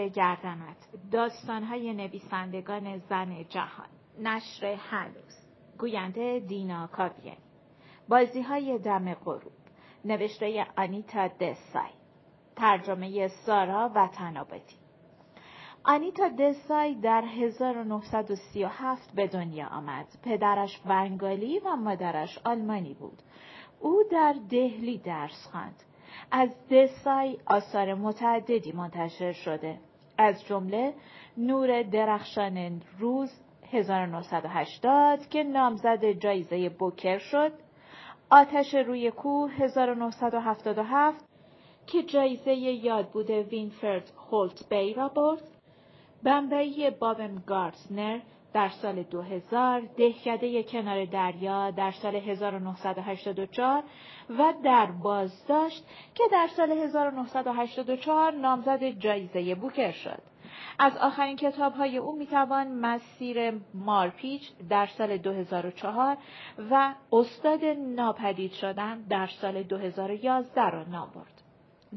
دور گردنت داستانهای نویسندگان زن جهان نشر هنوز گوینده دینا کاویانی بازی های دم غروب نوشته آنیتا دسای ترجمه سارا و تنابتی آنیتا دسای در 1937 به دنیا آمد. پدرش بنگالی و مادرش آلمانی بود. او در دهلی درس خواند. از دسای آثار متعددی منتشر شده. از جمله نور درخشان روز 1980 که نامزد جایزه بوکر شد، آتش روی کوه 1977 که جایزه یاد بوده وینفرد هولت بی را برد، بمبئی بابم گارتنر در سال 2000 دهکده کنار دریا در سال 1984 و در بازداشت که در سال 1984 نامزد جایزه بوکر شد. از آخرین کتاب های او می‌توان مسیر مارپیچ در سال 2004 و استاد ناپدید شدن در سال 2011 را نام برد.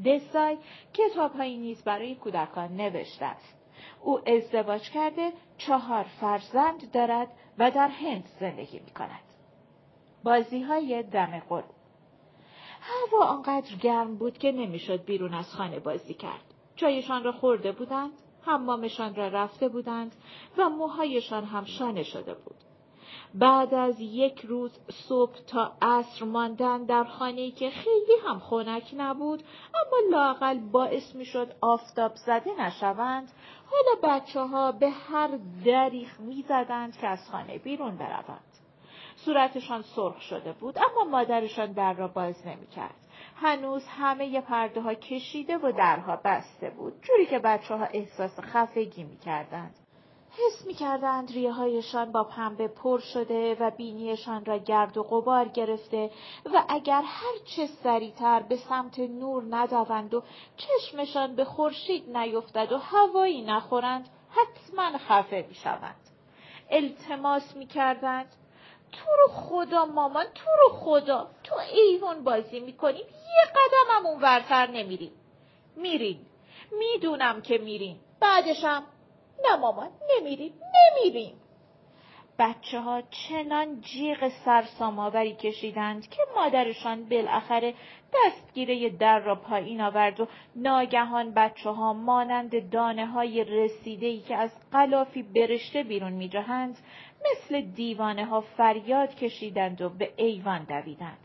دسای کتاب هایی نیز برای کودکان نوشته است. او ازدواج کرده چهار فرزند دارد و در هند زندگی می کند. بازی های دم غروب هوا آنقدر گرم بود که نمی‌شد بیرون از خانه بازی کرد. چایشان را خورده بودند، حمامشان را رفته بودند و موهایشان هم شانه شده بود. بعد از یک روز صبح تا عصر ماندن در خانه‌ای که خیلی هم خنک نبود اما لاقل باعث می‌شد آفتاب زده نشوند حالا بچه ها به هر دری می‌زدند که از خانه بیرون بروند. صورتشان سرخ شده بود اما مادرشان در را باز نمی‌کرد. هنوز همه پرده ها کشیده و درها بسته بود جوری که بچه ها احساس خفگی می‌کردند. حس می کردند ریه هایشان با پنبه پر شده و بینیشان را گرد و غبار گرفته و اگر هر چه سریعتر به سمت نور ندوند و چشمشان به خورشید نیفتد و هوایی نخورند حتما خفه می شوند. التماس می کردند تو رو خدا مامان تو رو خدا تو ایوان بازی می کنیم یه قدم هم اون ورتر نمیریم. میرین. می‌دونم که میرین. بعدشم؟ نه مامان نمیریم نمیریم بچه ها چنان جیغ سرسامآوری کشیدند که مادرشان بالاخره دستگیره در را پایین آورد و ناگهان بچه ها مانند دانه های رسیده ای که از قلافی برشته بیرون می جهند مثل دیوانه ها فریاد کشیدند و به ایوان دویدند.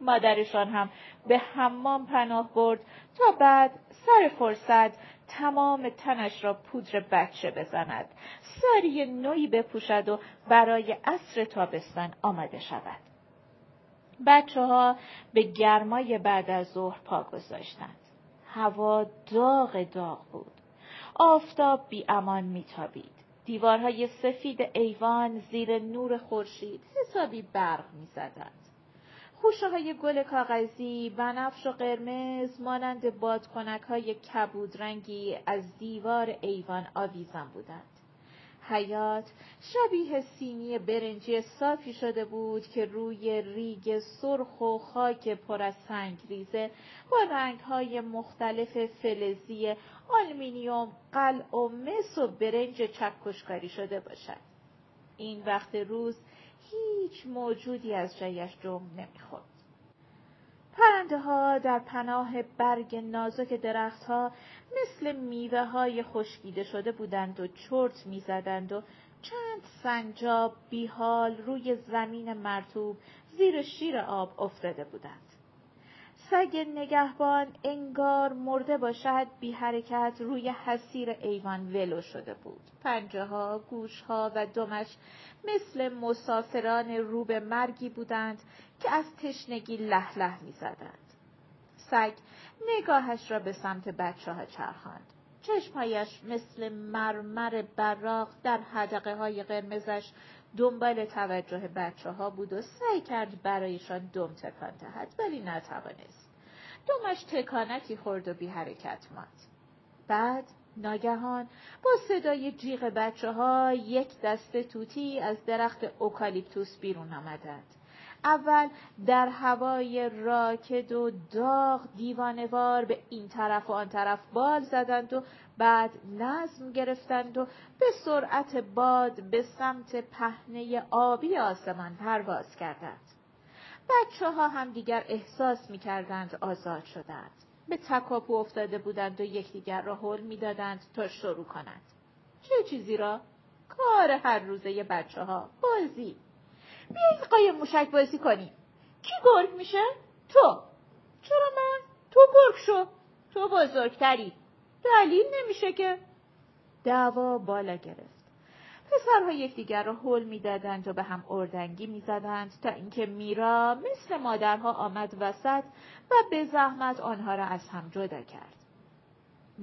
مادرشان هم به حمام پناه برد تا بعد سر فرصت تمام تنش را پودر بچه بزند. ساری نوی بپوشد و برای عصر تابستان آمده شود. بچه ها به گرمای بعد از ظهر پا گذاشتند. هوا داغ داغ بود. آفتاب بی امان میتابید. دیوارهای سفید ایوان زیر نور خورشید حسابی برق می‌زدند. خوشه های گل کاغذی بنفش و قرمز مانند بادکنک های کبود رنگی از دیوار ایوان آویزان بودند. حیات شبیه سینی برنجی صافی شده بود که روی ریگ سرخ و خاک پر از سنگ ریزه با رنگ های مختلف فلزی آلومینیوم، قلع و مس و برنج چکشکاری شده باشد. این وقت روز هیچ موجودی از جایش جم نمی‌خورد. پرنده ها در پناه برگ نازک درختها مثل میوه های خشکیده شده بودند و چرت می‌زدند و چند سنجاب بیحال روی زمین مرتوب زیر شیر آب افتاده بودند. سگ نگهبان انگار مرده باشد بی حرکت روی حسیر ایوان ولو شده بود. پنجه ها، گوش ها و دمش مثل مسافران رو به مرگی بودند که از تشنگی لح لح می زدند. سگ نگاهش را به سمت بچه ها چرخاند. چشمهایش مثل مرمر براق در حدقه های قرمزش دنبال توجه بچه ها بود و سعی کرد برایشان دم تکان دهد ولی نتوانست. دمش تکانکی خورد و بی حرکت ماند. بعد ناگهان با صدای جیغ بچه ها یک دسته توتی از درخت اوکالیپتوس بیرون آمدند. اول در هوای راکد و داغ دیوانوار به این طرف و آن طرف بال زدند و بعد نظم گرفتند و به سرعت باد به سمت پهنه آبی آسمان پرواز کردند. بچه ها هم دیگر احساس می کردند آزاد شدند. به تکاپو افتاده بودند و یکدیگر را حل می‌دادند تا شروع کنند. چه چیزی را؟ کار هر روزه بچه ها. بازی. بیایید قایم موشک بازی کنیم. کی گرگ میشه؟ تو. چرا من؟ تو گرگ شو. تو بزرگتری. دلیل نمیشه که. دعوا بالا گرفت. پسرها یکدیگر را حل می‌دادند و به هم اردنگی می‌زدند تا اینکه میرا مثل مادرها آمد وسط و به زحمت آنها را از هم جدا کرد.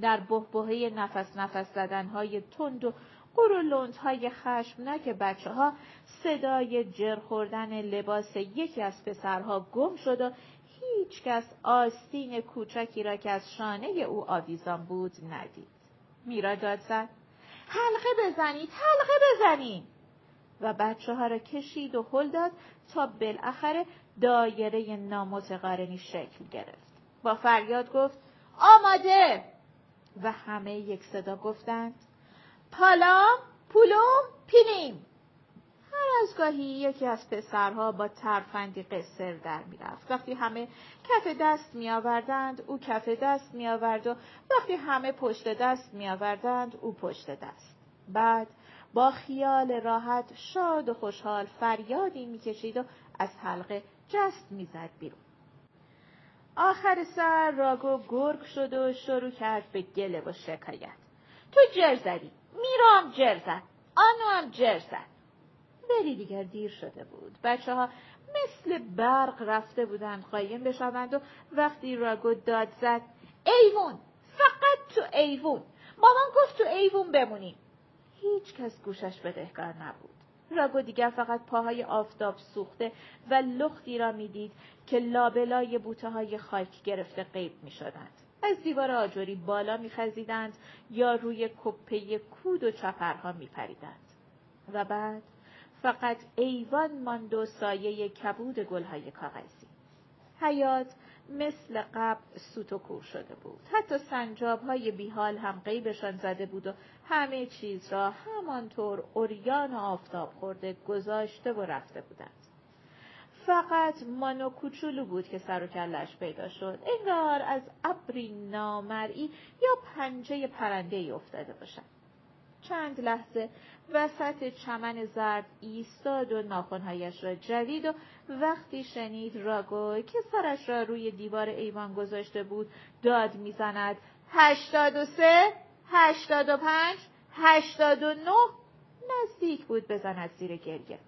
در بهبهه نفس نفس زدنهای تند و قرولندهای خشمناک بچه ها صدای جر خوردن لباس یکی از پسرها گم شد و هیچ کس آستین کوچکی را که از شانه او آویزان بود ندید. میرا داد زد. حلقه بزنید حلقه بزنید و بچه ها را کشید و هل داد تا بالاخره دایره نامتقارنی شکل گرفت. با فریاد گفت آماده! و همه یک صدا گفتند پالام پولوم پینیم. هر از گاهی یکی از پسرها با ترفندی قصر در می‌رفت. وقتی همه کف دست می آوردند او کف دست می آورد و وقتی همه پشت دست می آوردند او پشت دست. بعد با خیال راحت شاد و خوشحال فریادی می‌کشید و از حلقه جست می‌زد بیرون. آخر سر راگو گرگ شد و شروع کرد به گله و شکایت. تو جر زدی هم جر زد آنو هم جر زد. ولی دیگر دیر شده بود بچه ها مثل برق رفته بودند قایم بشوند و وقتی راگو داد زد ایوون فقط تو ایوون مامان گفت تو ایوون بمونیم هیچ کس گوشش بدهکار نبود. راگو دیگر فقط پاهای آفتاب سوخته و لختی را می‌دید که لابلای بوته های خاک گرفته قیب می شدند. از دیوار آجوری بالا می خزیدند یا روی کپه کود و چپرها می پریدند. و بعد فقط ایوان ماند و سایه کبود گلهای کاغذی. حیات مثل قبل سوت و کور شده بود. حتی سنجاب های بیحال هم قیبشان زده بود و همه چیز را همانطور اوریان و آفتاب خورده گذاشته و رفته بودند. فقط مانو کوچولو بود که سر و کلش پیدا شد. انگار از ابری نامرئی یا پنجه پرنده افتاده باشد. چند لحظه وسط چمن زرد ایستاد و ناخونهایش را جوید و وقتی شنید راگو که سرش را روی دیوار ایوان گذاشته بود داد می‌زند. هشتاد و سه هشتاد و پنج هشتاد و نه. نزدیک بود بزند زیر گریه.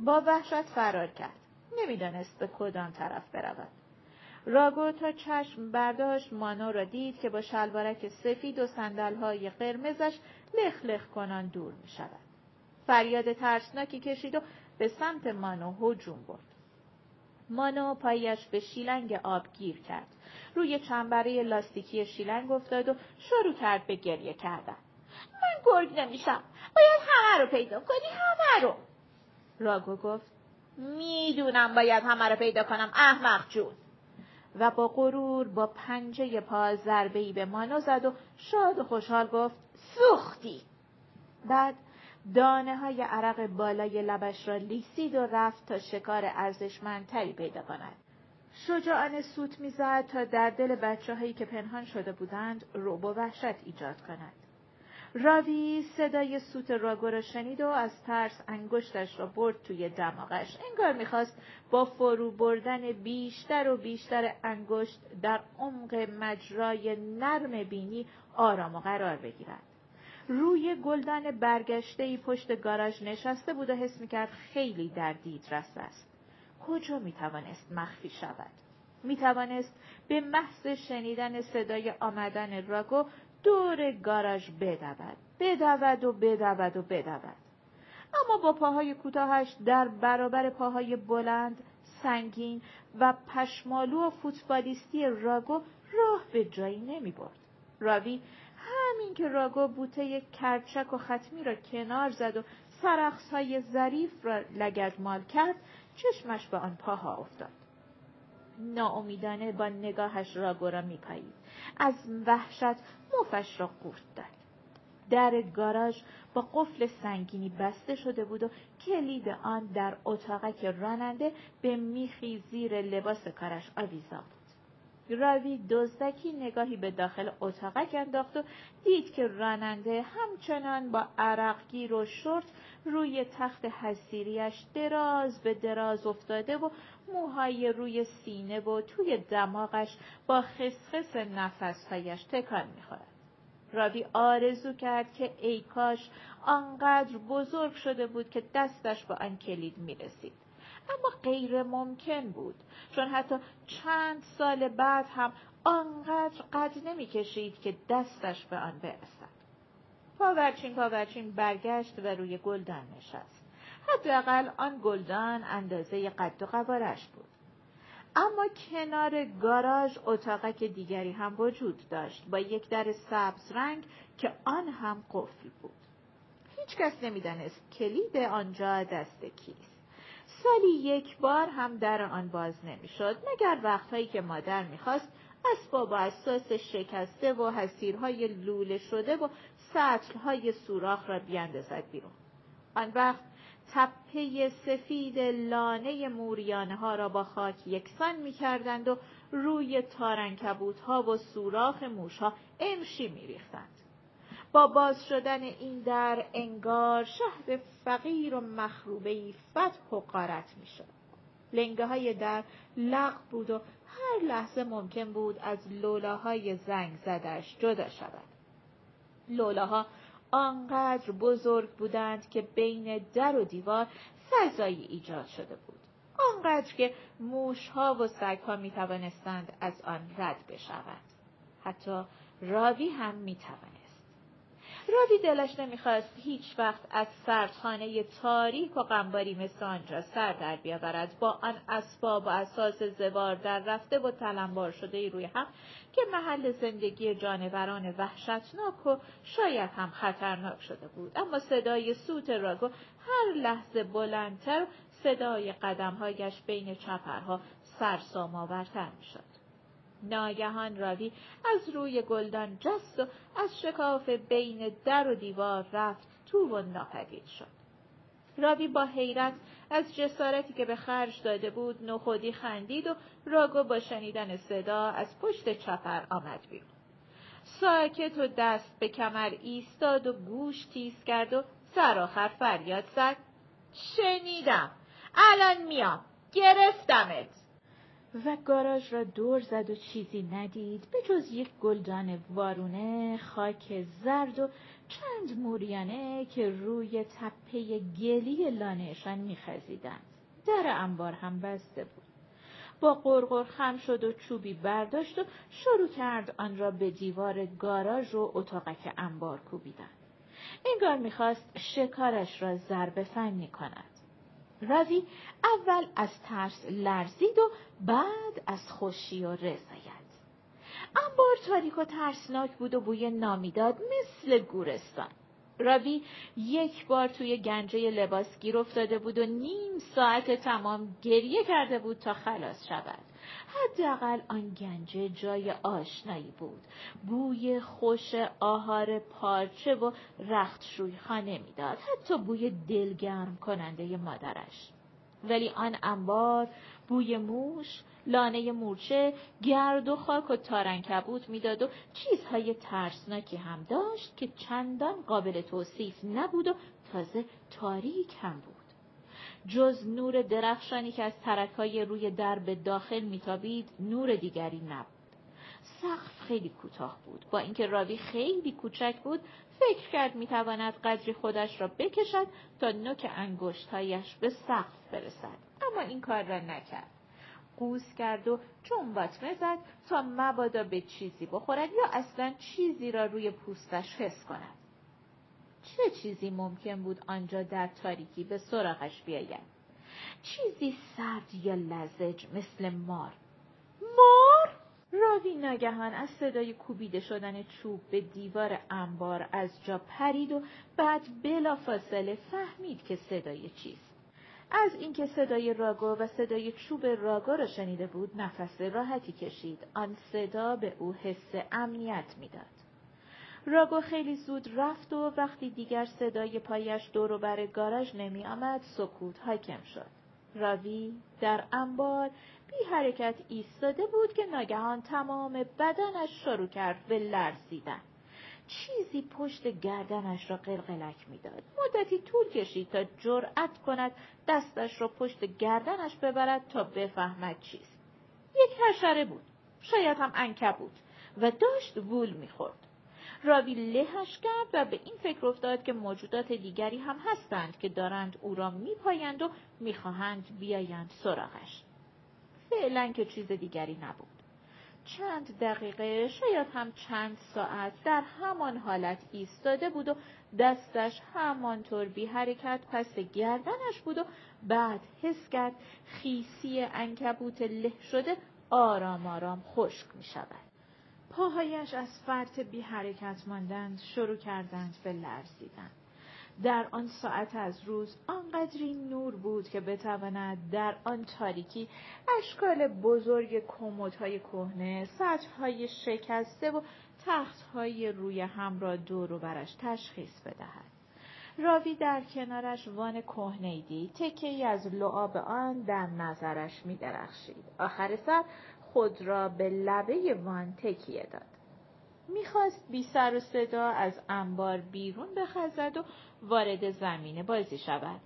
با وحشت فرار کرد. نمی‌دانست به کدام طرف برود. راگو تا چشم برداشت مانو را دید که با شلوارک سفید و صندلهای قرمزش لخ لخ کنان دور می شود. فریاد ترسناکی کشید و به سمت مانو هجوم برد. مانو پایش به شیلنگ آب گیر کرد. روی چنبره لاستیکی شیلنگ افتاد و شروع کرد به گریه کردن. من گرگ نمیشم. باید همه رو پیدا کنی همه رو. راگو گفت می‌دونم باید همه رو پیدا کنم احمق جون. و با غرور با پنجه پا ضربه به مانو زد و شاد و خوشحال گفت سوختی بعد دانه های عرق بالای لبش را لیسید و رفت تا شکار ارزشمندتری پیدا کند. شجاعانه سوت می‌زد تا در دل بچه هایی که پنهان شده بودند روب و وحشت ایجاد کند. راوی صدای سوت راگو را شنید و از ترس انگشتش را برد توی دماغش. انگار می‌خواست با فرو بردن بیشتر و بیشتر انگشت در عمق مجرای نرم بینی آرام و قرار بگیرد. روی گلدان برگشته پشت گاراژ نشسته بود و حس می‌کرد خیلی در دیدرس است. کجا می‌توانست مخفی شود؟ می‌توانست به محض شنیدن صدای آمدن راگو دور گاراژ بدود بدود و بدود و بدود اما با پاهای کوتاهش در برابر پاهای بلند سنگین و پشمالو و فوتبالیستی راگو راه به جایی نمی برد. راوی همین که راگو بوته کرچک و ختمی را کنار زد و سرخص های ظریف را لگد مال کرد چشمش به آن پاها افتاد. ناامیدانه با نگاهش راگو را میپایید از وحشت مفش را قورت داد. در گاراژ با قفل سنگینی بسته شده بود و کلید آن در اتاقک راننده به میخی زیر لباس کارش آویزان بود راوی دزدکی نگاهی به داخل اتاقک انداخت و دید که راننده همچنان با عرقگیر و شرط روی تخت حسیریش دراز به دراز افتاده و موهای روی سینه و توی دماغش با خسخس نفسهایش تکان می‌خورد. راوی آرزو کرد که ای کاش آنقدر بزرگ شده بود که دستش با آن کلید می رسید. اما غیر ممکن بود چون حتی چند سال بعد هم آنقدر قد نمی کشید که دستش به آن برسد. پاورچین پاورچین برگشت و روی گلدان نشست. حداقل آن گلدان اندازه قد و قوارش بود. اما کنار گاراژ اتاقک دیگری هم وجود داشت با یک در سبز رنگ که آن هم قفل بود. هیچ کس نمی‌دانست کلید آنجا دست کیست. سالی یک بار هم در آن باز نمی‌شد مگر وقتهایی که مادر می‌خواست اسباب و اساس شکسته و حسیرهای لوله شده و سطلهای سوراخ را بیاندازد بیرون. آن وقت تپه سفید لانه موریانه ها را با خاک یکسان می کردند و روی تارنکبوت ها و سوراخ موش ها امشی می ریختند. با باز شدن این در انگار شهر فقیر و مخروبه فتح و قارت می شد. لنگه های در لغ بود و هر لحظه ممکن بود از لولاهای زنگ زدش جدا شود. لولاها آنقدر بزرگ بودند که بین در و دیوار فضایی ایجاد شده بود. آنقدر که موشها و سگها می توانستند از آن رد بشوند. حتی راوی هم می توانست. راوی دلش نمی‌خواست هیچ وقت از سردخانه تاریک و غمباری مثل آنجا سر در بیاورد. با آن اسباب و اساس زوار در رفته و تلمبار شده روی هم که محل زندگی جانوران وحشتناک و شاید هم خطرناک شده بود. اما صدای سوت راگو هر لحظه بلندتر صدای قدمهایش بین چپرها سرسام آورتر می‌شد. ناگهان راوی از روی گلدان جست و از شکاف بین در و دیوار رفت تو و ناپدید شد. راوی با حیرت از جسارتی که به خرج داده بود نخودی خندید و راگو با شنیدن صدا از پشت چپر آمد بیرون. ساکت و دست به کمر ایستاد و گوش تیز کرد و سرآخر فریاد زد شنیدم الان میام گرفتمت و گاراژ را دور زد و چیزی ندید به جز یک گلدان وارونه خاک زرد و چند موریانه که روی تپه گلی لانهشان میخزیدند. در انبار هم بسته بود. با قرقر خم شد و چوبی برداشت و شروع کرد آن را به دیوار گاراژ و اتاقک انبار کوبیدن. انگار می‌خواست شکارش را ضربه فنی کند. راوی اول از ترس لرزید و بعد از خوشی و رضایت. انبار تاریک و ترسناک بود و بوی نامیداد مثل گورستان. راوی یک بار توی گنجه لباس گیر افتاده بود و نیم ساعت تمام گریه کرده بود تا خلاص شود. حداقل آن گنجه جای آشنایی بود. بوی خوش آهار پارچه و رختشوی خانه می‌داد. حتی بوی دلگرم کننده مادرش. ولی آن انبار بوی موش لانه مورچه گرد و خاک و تارنکبوت می‌داد و چیزهای ترسناکی هم داشت که چندان قابل توصیف نبود و تازه تاریک هم بود. جز نور درخشانی که از ترکهای روی در به داخل میتابید نور دیگری نبود. سقف خیلی کوتاه بود. با اینکه راوی خیلی کوچک بود فکر کرد می‌تواند قدری خودش را بکشد تا نوک انگشتهایش به سقف برسد. اما این کار را نکرد. قوس کرد و جنبات زد تا مبادا به چیزی بخورد یا اصلا چیزی را روی پوستش حس کند. چه چیزی ممکن بود آنجا در تاریکی به سراغش بیاید؟ چیزی سرد یا لزج مثل مار؟ مار؟ راوی ناگهان از صدای کوبیده شدن چوب به دیوار انبار از جا پرید و بعد بلافاصله فهمید که صدای چیست. از اینکه صدای راگو و صدای چوب راگو را شنیده بود نفس راحتی کشید. آن صدا به او حس امنیت می‌داد. راگو خیلی زود رفت و وقتی دیگر صدای پایش دور بر گاراژ نمی آمد سکوت حاکم شد. راوی در انبار بی حرکت ایستاده بود که ناگهان تمام بدنش شروع کرد به لرزیدن. چیزی پشت گردنش را قلقلک می‌داد. مدتی طول کشید تا جرأت کند دستش را پشت گردنش ببرد تا بفهمد چیست. یک حشره بود. شاید هم بود و داشت وول می‌خورد. راوی لهش کرد و به این فکر افتاد که موجودات دیگری هم هستند که دارند او را میپایند و می‌خواهند بیایند سراغش. فعلا که چیز دیگری نبود. چند دقیقه شاید هم چند ساعت در همان حالت ایستاده بود و دستش همانطور بی حرکت پس گردنش بود و بعد حس کرد خیسی انکبوت له شده آرام آرام خشک می شود. پاهایش از فرط بی حرکت ماندند شروع کردند به لرزیدن. در آن ساعت از روز آنقدری نور بود که بتواند در آن تاریکی اشکال بزرگ کمدهای کهنه سطحهای شکسته و تختهای روی هم را دور و برش تشخیص بدهد راوی در کنارش وان کهنه دید تکه ای از لعاب آن در نظرش می درخشید. آخر سر خود را به لبه وان تکیه داد. می‌خواست بی سر و صدا از انبار بیرون بخزد و وارد زمین بازی شود.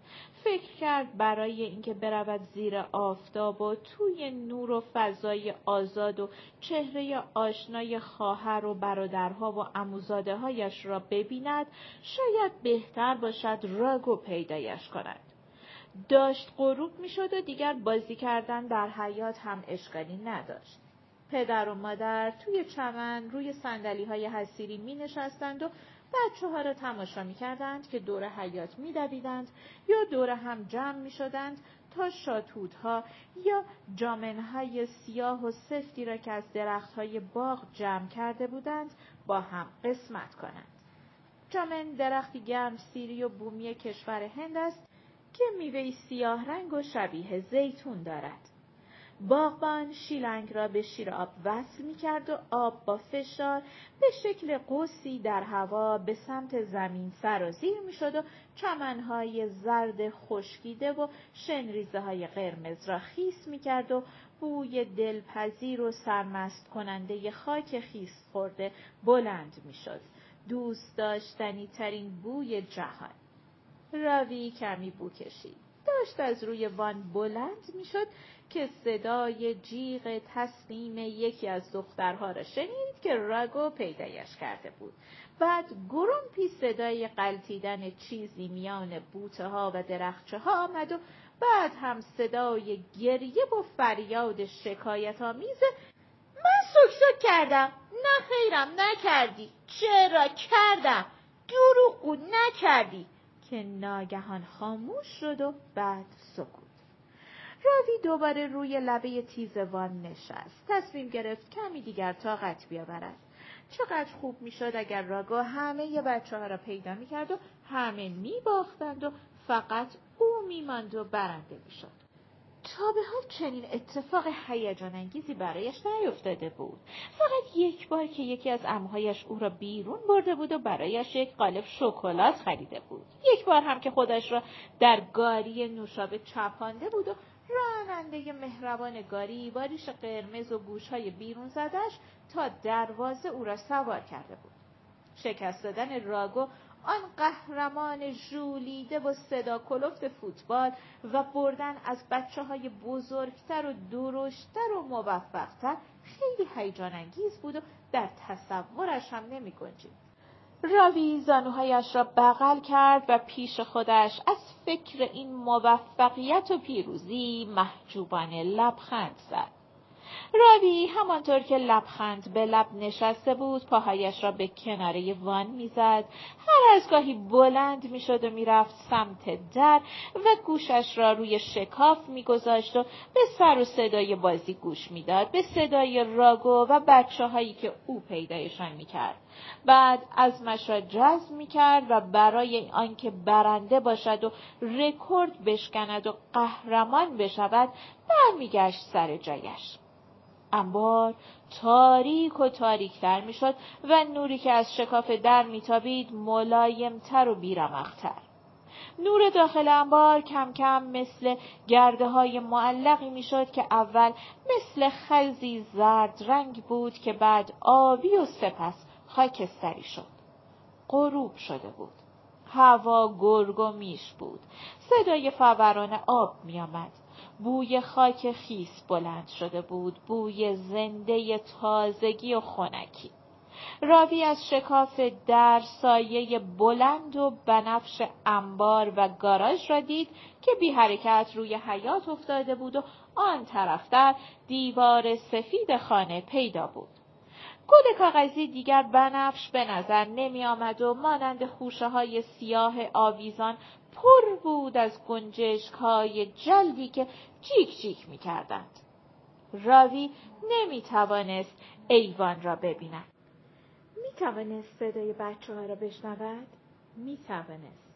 فکر کرد برای اینکه برود زیر آفتاب و توی نور و فضای آزاد و چهره آشنای خواهر و برادرها و اموزاده هایش را ببیند شاید بهتر باشد راگو پیدایش کند. داشت غروب می‌شد و دیگر بازی کردن در حیات هم اشکالی نداشت. پدر و مادر توی چمن روی سندلی های حسیری می نشستند و بچه ها را تماشا می کردند که دور حیات می دویدند یا دور هم جمع می شدند تا شاتودها یا جامنهای سیاه و سفتی را که از درختهای باغ جمع کرده بودند با هم قسمت کنند. جامن درختی گرم سیری و بومی کشور هند است که میوهی سیاه رنگ و شبیه زیتون دارد. باغبان شیلنگ را به شیر آب وصل می کرد و آب با فشار به شکل قوسی در هوا به سمت زمین سرازیر می شد و چمنهای زرد خشکیده و شنریزه های قرمز را خیس می کرد و بوی دلپذیر و سرمست کننده خاک خیس خورده بلند می شد. دوست داشتنی ترین بوی جهان. راوی کمی بو کشید. داشت از روی وان بلند می‌شد که صدای جیغ تسلیم یکی از دخترها را شنید که راگو پیدایش کرده بود. بعد گرومپی صدای قلتیدن چیزی میان بوته ها و درخچه ها آمد و بعد هم صدای گریه و فریاد شکایت آمیز من سکسک کردم. نه خیرم نکردی. چرا؟ کردم. دروغ نکردی. که ناگهان خاموش شد و بعد سکوت. راوی دوباره روی لبه تیزوان نشست. تصمیم گرفت کمی دیگر طاقت بیاورد. چقدر خوب می‌شد اگر راگو همه بچه ها را پیدا می‌کرد و همه میباختند و فقط او میماند و برنده می‌شد. تا به حال چنین اتفاق هیجان انگیزی برایش نیفتاده بود. فقط یک بار که یکی از امهایش او را بیرون برده بود و برایش یک قالب شکلات خریده بود. یک بار هم که خودش را در گاری نوشابه چپانده بود و راننده مهربان گاری با ریش قرمز و گوشهای بیرون زدش تا دروازه او را سوار کرده بود. شکست دادن راگو آن قهرمان ژولیده و صدا کلفت فوتبال و بردن از بچه های بزرگتر و درشتر و موفقتر خیلی هیجان انگیز بود و در تصورش هم نمی گنجید. راوی زانوهایش را بغل کرد و پیش خودش از فکر این موفقیت و پیروزی محجوبانه لبخند زد. راوی همانطور که لبخند به لب نشسته بود پاهایش را به کناره وان می‌زد. هر از گاهی بلند می‌شد و می‌رفت سمت در و گوشش را روی شکاف میگذاشت و به سر و صدای بازی گوش می‌داد. به صدای راگو و بچه هایی که او پیدایشان می‌کرد. بعد ازمش را جذب می‌کرد و برای آنکه برنده باشد و رکورد بشکند و قهرمان بشود برمیگشت سر جایش. انبار تاریک و تاریکتر می‌شد و نوری که از شکاف در میتابید ملایمتر و بیرمختر نور داخل انبار کم کم مثل گرده های معلقی می‌شد که اول مثل خزی زرد رنگ بود که بعد آبی و سپس خاکستری شد. غروب شده بود. هوا گرگ و میش بود. صدای فوران آب میآمد. بوی خاک خیس بلند شده بود. بوی زنده تازگی و خنکی. راوی از شکاف در سایه بلند و بنفش انبار و گاراژ را دید که بی حرکت روی حیات افتاده بود و آن طرفتر دیوار سفید خانه پیدا بود. کود کاغذی دیگر بنفش به نظر نمی آمد و مانند خوشه های سیاه آویزان پر بود از گنجشک های جلدی که جیک جیک می کردند. راوی نمی توانست ایوان را ببیند. می توانست صدای بچه ها را بشنود؟ می توانست.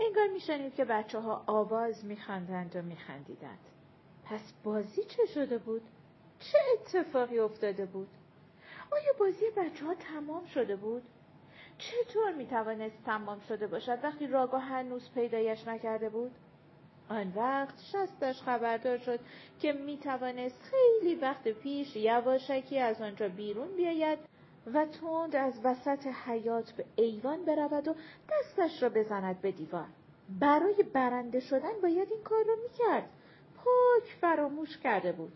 انگار می شنید که بچه ها آواز می خندند و می خندیدند. پس بازی چه شده بود؟ چه اتفاقی افتاده بود؟ آیا بازی بچه ها تمام شده بود؟ چطور می توانست تمام شده باشد وقتی راگا هنوز پیدایش نکرده بود؟ آن وقت شستش خبردار شد که می توانست خیلی وقت پیش یواشکی از آنجا بیرون بیاید و تند از وسط حیات به ایوان برود و دستش را بزند به دیوار. برای برنده شدن باید این کار را می‌کرد. پاک فراموش کرده بود.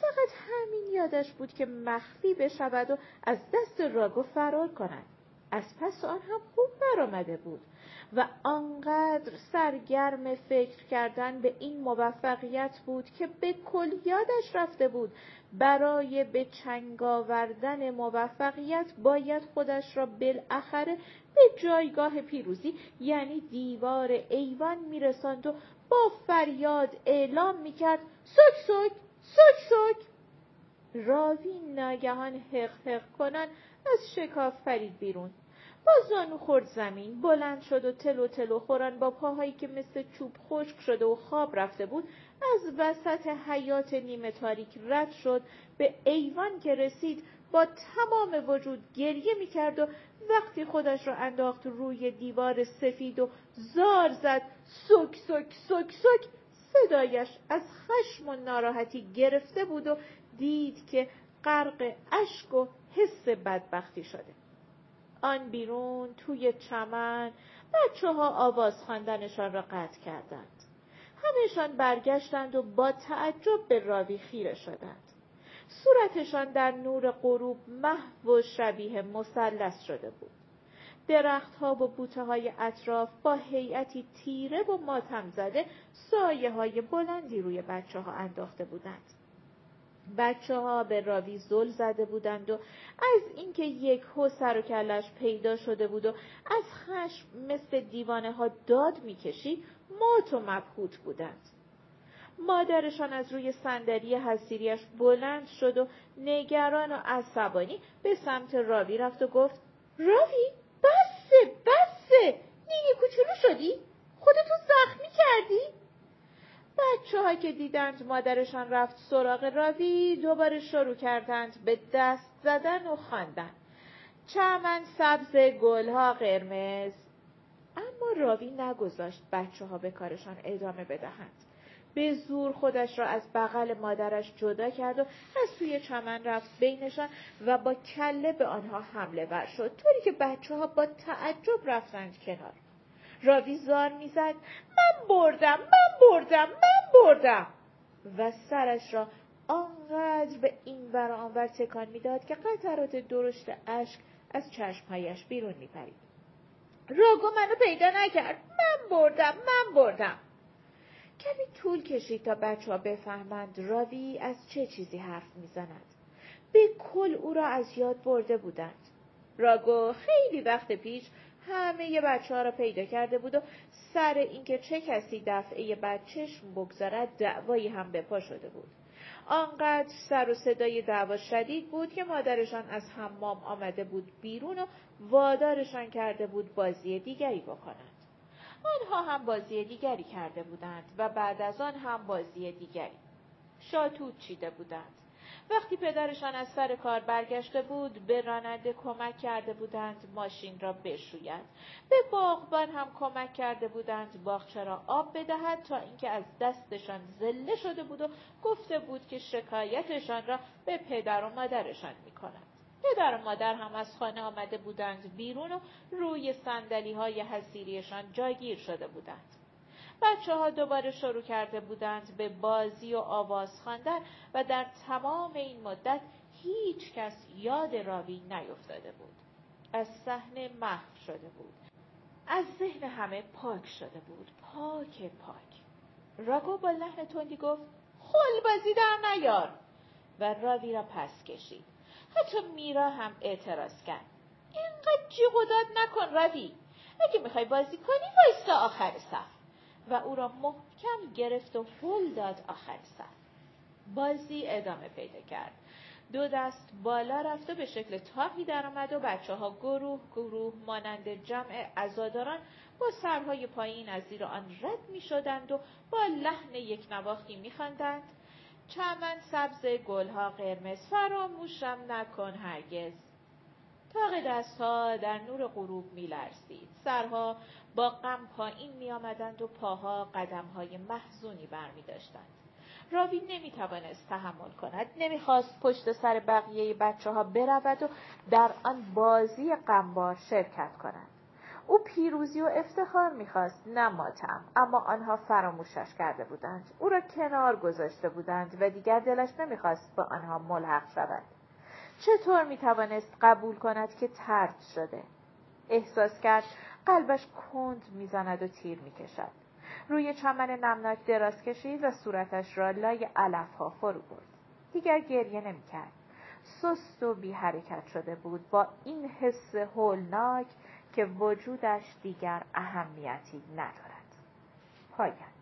فقط همین یادش بود که مخفی بشود و از دست راگو فرار کند. از پس آن هم خوب برآمده بود و آنقدر سرگرم فکر کردن به این موفقیت بود که به کل یادش رفته بود. برای به چنگ آوردن موفقیت باید خودش را بالاخره به جایگاه پیروزی یعنی دیوار ایوان میرساند و با فریاد اعلام می‌کرد سک سک سک سک. راوی ناگهان حق حق کنن از شکاف پرید بیرون. با زانو خورد زمین بلند شد و تلو تلو خورن با پاهایی که مثل چوب خشک شده و خواب رفته بود از وسط حیات نیمه تاریک رد شد به ایوان که رسید با تمام وجود گریه می‌کرد و وقتی خودش را انداخت روی دیوار سفید و زار زد سک سک سک سک صدایش از خشم و ناراحتی گرفته بود و دید که غرق اشک و حس بدبختی شده. آن بیرون توی چمن بچه ها آواز خواندنشان را قطع کردند. همهشان برگشتند و با تعجب به راوی خیره شدند. صورتشان در نور غروب محو و شبیه مثلث شده بود. درختها و بوته های اطراف با هیئتی تیره و ماتم زده سایه های بلندی روی بچه ها انداخته بودند. بچه ها به راوی زل زده بودند و از اینکه یک هو سر و کلش پیدا شده بود و از خشم مثل دیوانه ها داد می‌کشید مات و مبهوت بودند. مادرشان از روی صندلی حسیریش بلند شد و نگران و عصبانی به سمت راوی رفت و گفت راوی بسه بسه نیگه کوچولو شدی؟ خودتو زخمی کردی؟ بچه ها که دیدند مادرشان رفت سراغ راوی دوباره شروع کردند به دست زدن و خواندن. چمن سبز گلها قرمز. اما راوی نگذاشت بچه ها به کارشان ادامه بدهند. به زور خودش را از بغل مادرش جدا کرد و از سوی چمن رفت بینشان و با کله به آنها حمله ور شد طوری که بچه ها با تعجب رفتند کنار. راوی زار می‌زد. من بردم من بردم من بردم. و سرش را آنقدر به این ور آنور تکان می‌داد که قطرات درشت اشک از چشمهایش بیرون میپرید. راگو منو پیدا نکرد. من بردم من بردم. کمی طول کشید تا بچه ها بفهمند راوی از چه چیزی حرف می‌زند. به کل او را از یاد برده بودند. راگو خیلی وقت پیش همه بچه ها را پیدا کرده بود و سر اینکه چه کسی دفعه بعد بگذارد دعوایی هم به پا شده بود. آنقدر سر و صدای دعوا شدید بود که مادرشان از حمام آمده بود بیرون و وادارشان کرده بود بازی دیگری بکنند. آنها هم بازی دیگری کرده بودند و بعد از آن هم بازی دیگری. شاتوت چیده بودند. وقتی پدرشان از سر کار برگشته بود به راننده کمک کرده بودند ماشین را بشوید به باغبان هم کمک کرده بودند باغچه را آب بدهد تا اینکه از دستشان زله شده بود و گفته بود که شکایتشان را به پدر و مادرشان می‌کند. پدر و مادر هم از خانه آمده بودند بیرون و روی سندلی های حسیریشان جاگیر شده بودند. بچه ها دوباره شروع کرده بودند به بازی و آواز خواندن و در تمام این مدت هیچ کس یاد راوی نیفتاده بود. از صحنه محو شده بود. از ذهن همه پاک شده بود. پاک پاک. راگو با لحن تندی گفت خل بازی در نیار و راوی را پس کشید. حتی میرا هم اعتراض کرد. اینقدر جیغ داد نکن راوی. اگه می‌خوای بازی کنی وایستا آخر صف. و او را محکم گرفت و هل داد آخر صف بازی ادامه پیدا کرد. دو دست بالا رفت و به شکل تاقی درآمد و بچه ها گروه گروه مانند جمع ازاداران با سرهای پایین از زیر آن رد می شدند و با لحن یک نواختی می خندند. چمن سبز گلها قرمز فراموشم نکن هرگز. تاق دستها در نور غروب می لرزید. سرها با غم پایین می آمدند و پاها قدمهای محزونی برمی داشتند. راوی نمی توانست تحمل کند. نمی‌خواست پشت سر بقیه بچه ها برود و در آن بازی غمبار شرکت کند. او پیروزی و افتخار می‌خواست نه ماتم اما آنها فراموشش کرده بودند او را کنار گذاشته بودند و دیگر دلش نمی‌خواست به آنها ملحق شود چطور می توانست قبول کند که ترد شده؟ احساس کرد قلبش کند می زند و تیر می کشد. روی چمن نمناک دراز کشید و صورتش را لای علف ها فرو برد. دیگر گریه نمی کرد. سست و بی حرکت شده بود با این حس هولناک که وجودش دیگر اهمیتی ندارد. پایان